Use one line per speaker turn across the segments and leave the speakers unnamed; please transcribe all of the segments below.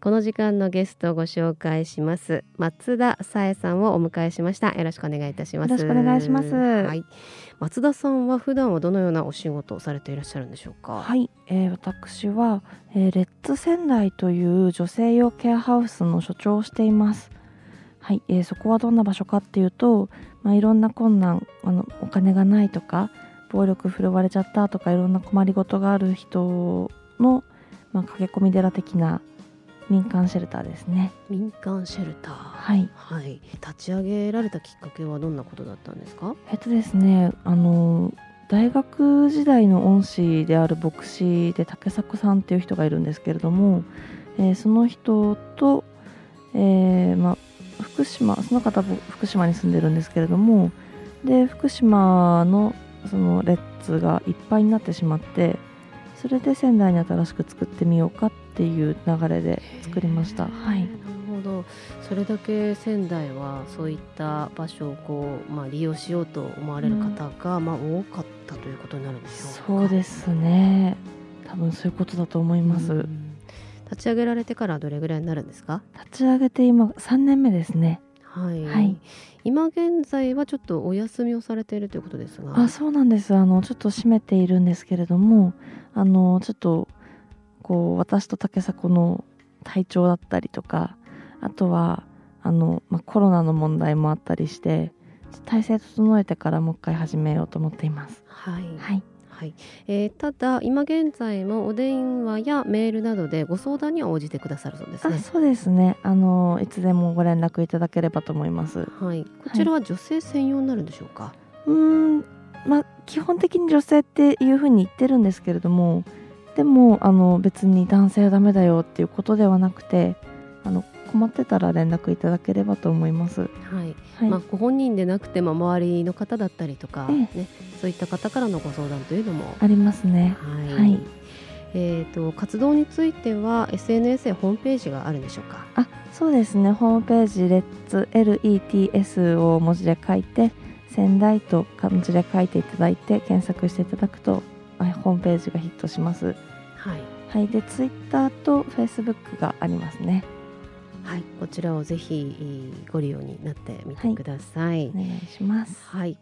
この時間のゲストをご紹介します。松田さえさんをお迎えしました。よろしくお願いいたします。
よろしくお願いします。はい。
松田さんは普段はどのようなお仕事をされていらっしゃるんでしょうか？
はい、えー、私は、えー、レッツ仙台という女性用ケアハウスの所長をしています。はい、えー、そこはどんな場所かっていうと、まあ、いろんな困難あのお金がないとか暴力振るわれちゃったとかいろんな困りごとがある人の、まあ、駆け込み寺的な民間シェルターですね。
民間シェルター。
はい、
はい、立ち上げられたきっかけはどんなことだったんですか？
えっとですねあの大学時代の恩師である牧師で竹迫さんっていう人がいるんですけれども、えー、その人と、えーまあ、福島その方福島に住んでるんですけれどもで福島のそのレッツがいっぱいになってしまってそれで仙台に新しく作ってみようかっていう流れで作りました。はい、なる
ほど。それだけ仙台はそういった場所をこう、まあ、利用しようと思われる方が、うん、まあ、多かったということになるんでしょ
うそうですね。多分そういうことだと思います。うん、
立ち上げられてからどれぐらいになるんですか？
立ち上げて今3年目ですね。
はい、はい、今現在はちょっとお休みをされているということですが。
あそうなんです。あのちょっと閉めているんですけれどもあのちょっとこう私と竹迫の体調だったりとかあとはあの、まあ、コロナの問題もあったりして体制整えてからもう一回始めようと思っています。
はい、はいはいえー、ただ今現在もお電話やメールなどでご相談には応じてくださるそうですね。
そうですね。あのいつでもご連絡いただければと思います。
はい。こちらは女性専用になるんでしょうか？はい、
うんまあ基本的に女性っていうふうに言ってるんですけれども、でもあの別に男性はダメだよっていうことではなくてあの困ってたら連絡いただければと思います。は
い。はい、まあご本人でなくても周りの方だったりとか、ね、そういった方からのご相談というのも
ありますね。
はい。はい、えっ、ー、と活動については SNS やホームページがあるんでしょうか？
あ、そうですね。ホームページレッツ LETS を文字で書いて仙台と漢字で書いていただいて検索していただくとホームページがヒットします。
はい。
はい、でツイッターとフェイスブックがありますね。
はい、こちらをぜひご利用になってみてください。はい、
お願いします。
はい。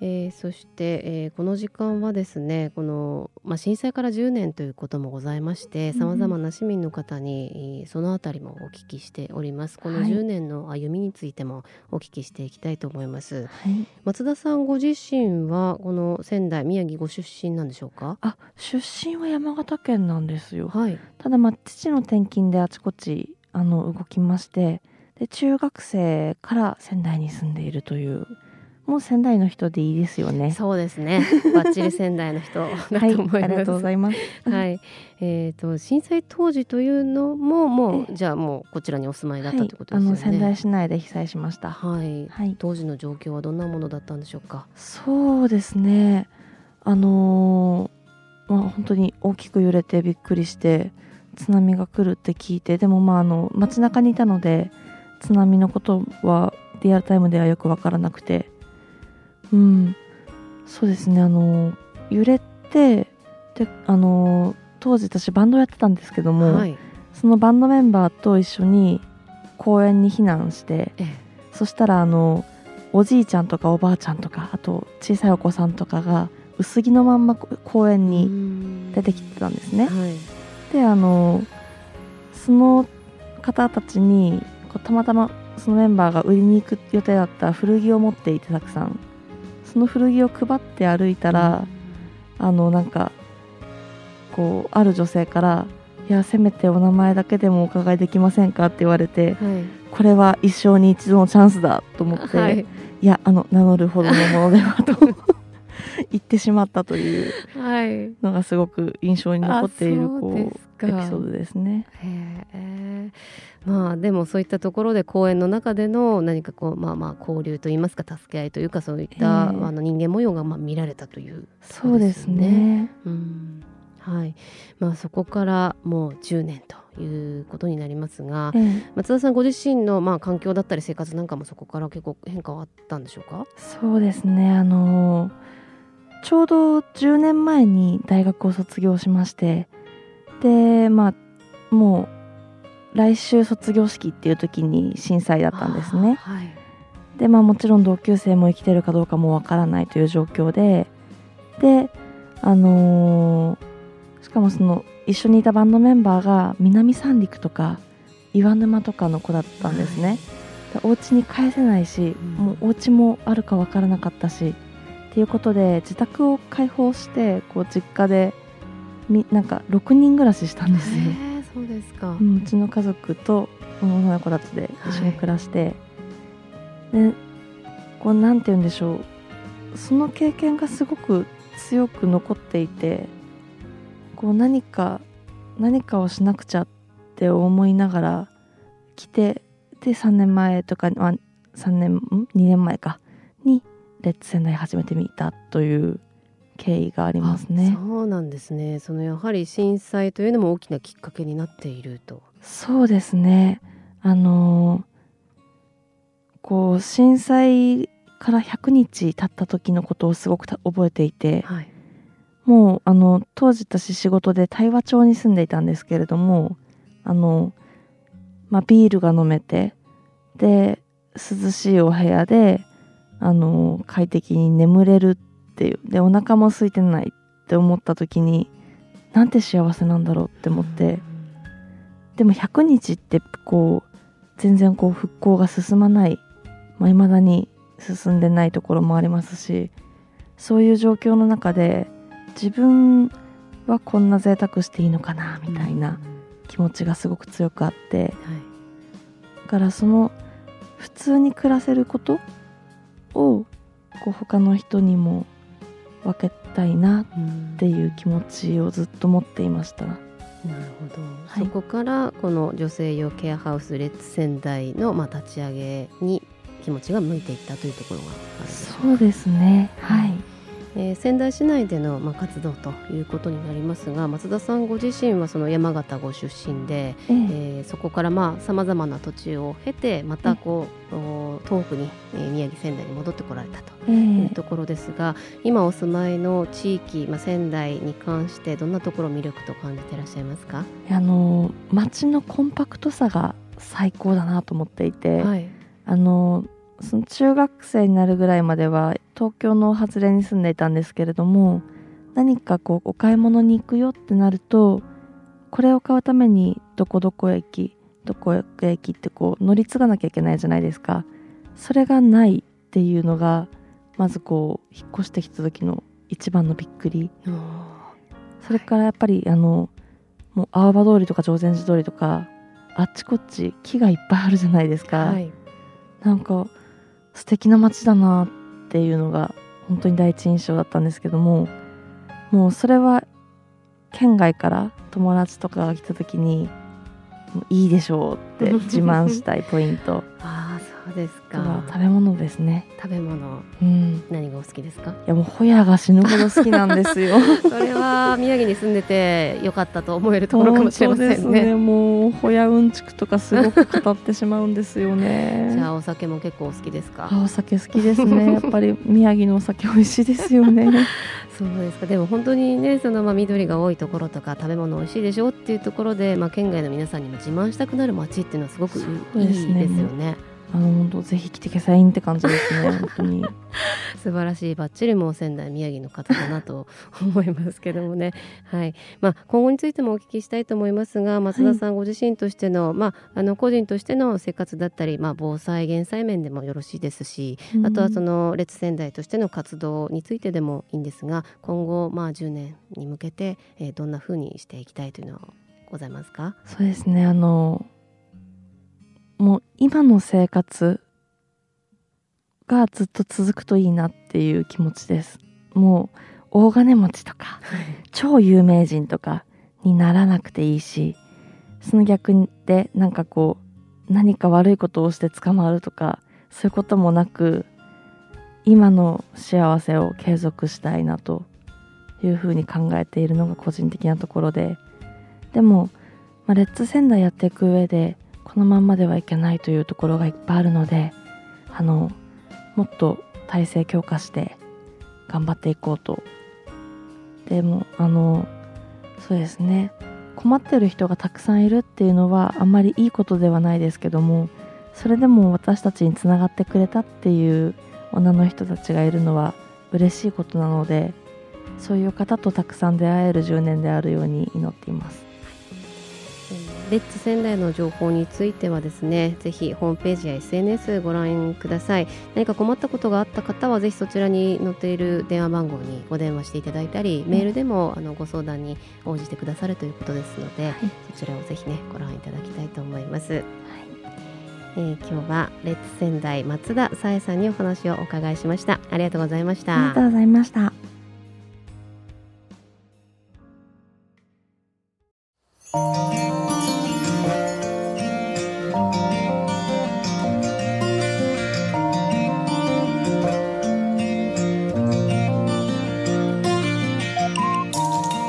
えー、そして、えー、この時間はですねこの、まあ、震災から10年ということもございましてさまざまな市民の方に、そのあたりもお聞きしております。この10年の歩みについてもお聞きしていきたいと思います、はい、松田さんご自身はこの仙台宮城ご出身なんでしょうか？
あ出身は山形県なんですよ、
はい、
ただ、まあ、父の転勤であちこちあの動きましてで中学生から仙台に住んでいるというもう仙台の人でいいですよね。
そうですね。バッチリ仙台の人だと 思います。はい、あ
りがとうございます。
はい。えっ、ー、と震災当時というのももうじゃあもうこちらにお住まいだったということですね。はい、あの
仙台市内で被災しました。
はい。はい。当時の状況はどんなものだったんでしょうか？
そうですね。あのー、まあ本当に大きく揺れてびっくりして津波が来るって聞いてでもまああの街中にいたので津波のことはリアルタイムではよく分からなくて。うん。そうですね。あの揺れてであの当時私バンドやってたんですけども、はい、そのバンドメンバーと一緒に公園に避難して、ええ、そしたらあのおじいちゃんとかおばあちゃんとかあと小さいお子さんとかが薄着のまんま公園に出てきてたんですね。はい、であのその方たちにたまたまそのメンバーが売りに行く予定だった古着を持っていてたくさんその古着を配って歩いたら、あのなんかこうある女性から「いやせめてお名前だけでもお伺いできませんか?」って言われて、はい、これは一生に一度のチャンスだと思って、はい、いやあの名乗るほどのものではと 言ってしまったというのがすごく印象に残っているこうエピソードですね。
へえまあでもそういったところで公演の中での何かこうまあまあ交流といいますか助け合いというかそういったあの人間模様がまあ見られたという
そうですね。
うん。はい。まあ、そこからもう10年ということになりますが、
ええ。
松田さんご自身のまあ環境だったり生活なんかもそこから結構変化はあったんでしょうか？
そうですね。あのちょうど10年前に大学を卒業しまして、で、まあ、もう来週卒業式っていう時に震災だったんですね。
はい。
でまあもちろん同級生も生きてるかどうかもわからないという状況でであのーしかもその一緒にいたバンドメンバーが南三陸とか岩沼とかの子だったんですね、でお家に帰せないし、
うん。
もうお家もあるかわからなかったしっていうことで自宅を開放してこう実家でみなんか6人暮らししたんですよ、
へえそうですか、
うん、うちの家族と女の子たちで一緒に暮らして、でこうなんて言うんでしょう。その経験がすごく強く残っていてこう何か何かをしなくちゃって思いながら来てで3年前とか、まあ、3年ん？2年前か。にレッツ仙台初めて見たという経緯がありますね
あ。そうなんですねそのやはり震災というのも大きなきっかけになっていると
そうですね。あのーこう震災から100日経った時のことをすごくた覚えていて、
はい
もうあの当時私仕事で対話町に住んでいたんですけれども、あのまあビールが飲めて、で涼しいお部屋であの快適に眠れるっていう、でお腹も空いてないって思った時に、なんて幸せなんだろうって思って。でも100日ってこう全然こう復興が進まない、まあ、未だに進んでないところもありますしそういう状況の中で自分はこんな贅沢していいのかなみたいな気持ちがすごく強くあって。
はい
だからその普通に暮らせることをこう他の人にも分けたいなっていう気持ちをずっと持っていました。
なるほど、
はい。
そこからこの女性用ケアハウスレッツ仙台のまあ立ち上げに気持ちが向いていったというところが
そうですね。はい
えー仙台市内での、まあ、活動ということになりますが松田さんご自身はその山形ご出身で、
ええ。
えーそこからさまざまな土地を経てまたこう、お東北に、えー宮城仙台に戻ってこられたと
ええ。
いうところですが、今お住まいの地域、まあ、仙台に関してどんなところを魅力と感じていらっしゃいますか、
あの街のコンパクトさが最高だなと思っていて、
はい。
あのその中学生になるぐらいまでは東京の外れに住んでいたんですけれども何かこうお買い物に行くよってなるとこれを買うためにどこどこ駅どこ駅ってこう乗り継がなきゃいけないじゃないですか。それがないっていうのがまずこう引っ越してきた時の一番のびっくり。それからやっぱりあのもう青葉通りとか定禅寺通りとかあっちこっち木がいっぱいあるじゃないですか、
はい。
なんか素敵な街だなっていうのが本当に第一印象だったんですけどももうそれは県外から友達とかが来た時にいいでしょうって自慢したいポイント。
そうですか。
食べ物ですね。
食べ物。
うん。
何がお好きですか？
いやもうホヤが死ぬほど好きなんですよ。
それは宮城に住んでてよかったと思えるところかもしれませんね。
ね。もうホヤうんちくとかすごく語ってしまうんですよね。
じゃあお酒も結構お好きですか？
あお酒好きですね。やっぱり宮城のお酒美味しいですよね。
そうですか。でも本当にねそのまあ緑が多いところとか食べ物美味しいでしょっていうところで、まあ、県外の皆さんにも自慢したくなる街っていうのはすごくいいですよね
あの本当ぜひ来てくださいって感じですね本当に。
素晴らしいバッチリもう仙台宮城の方だなと思いますけどもね、はい。まあ、今後についてもお聞きしたいと思いますが松田さんご自身としての,、まあ、あの個人としての生活だったり、まあ、防災減災面でもよろしいですしあとはその列仙台としての活動についてでもいいんですが今後まあ10年に向けて、えーどんなふうにしていきたいというのはございますか？
そうですね。あのもう今の生活がずっと続くといいなっていう気持ちです。もう大金持ちとか超有名人とかにならなくていいしその逆でなんかこう何か悪いことをして捕まるとかそういうこともなく今の幸せを継続したいなというふうに考えているのが個人的なところで。でも、まあ、レッツ仙台やっていく上でこのまんまではいけないというところがいっぱいあるのであのもっと体制強化して頑張っていこうと。でもあのそうですね。困ってる人がたくさんいるっていうのはあんまりいいことではないですけどもそれでも私たちにつながってくれたっていう女の人たちがいるのは嬉しいことなのでそういう方とたくさん出会える10年であるように祈っています。
レッツ仙台の情報についてはですねぜひホームページや SNS ご覧ください。何か困ったことがあった方はぜひそちらに載っている電話番号にご電話していただいたり、メールでもあのご相談に応じてくださるということですので、はい、そちらをぜひねご覧いただきたいと思います、はい。えー、今日はレッツ仙台松田さえさんにお話をお伺いしました。ありがとうございました。
ありがとうございました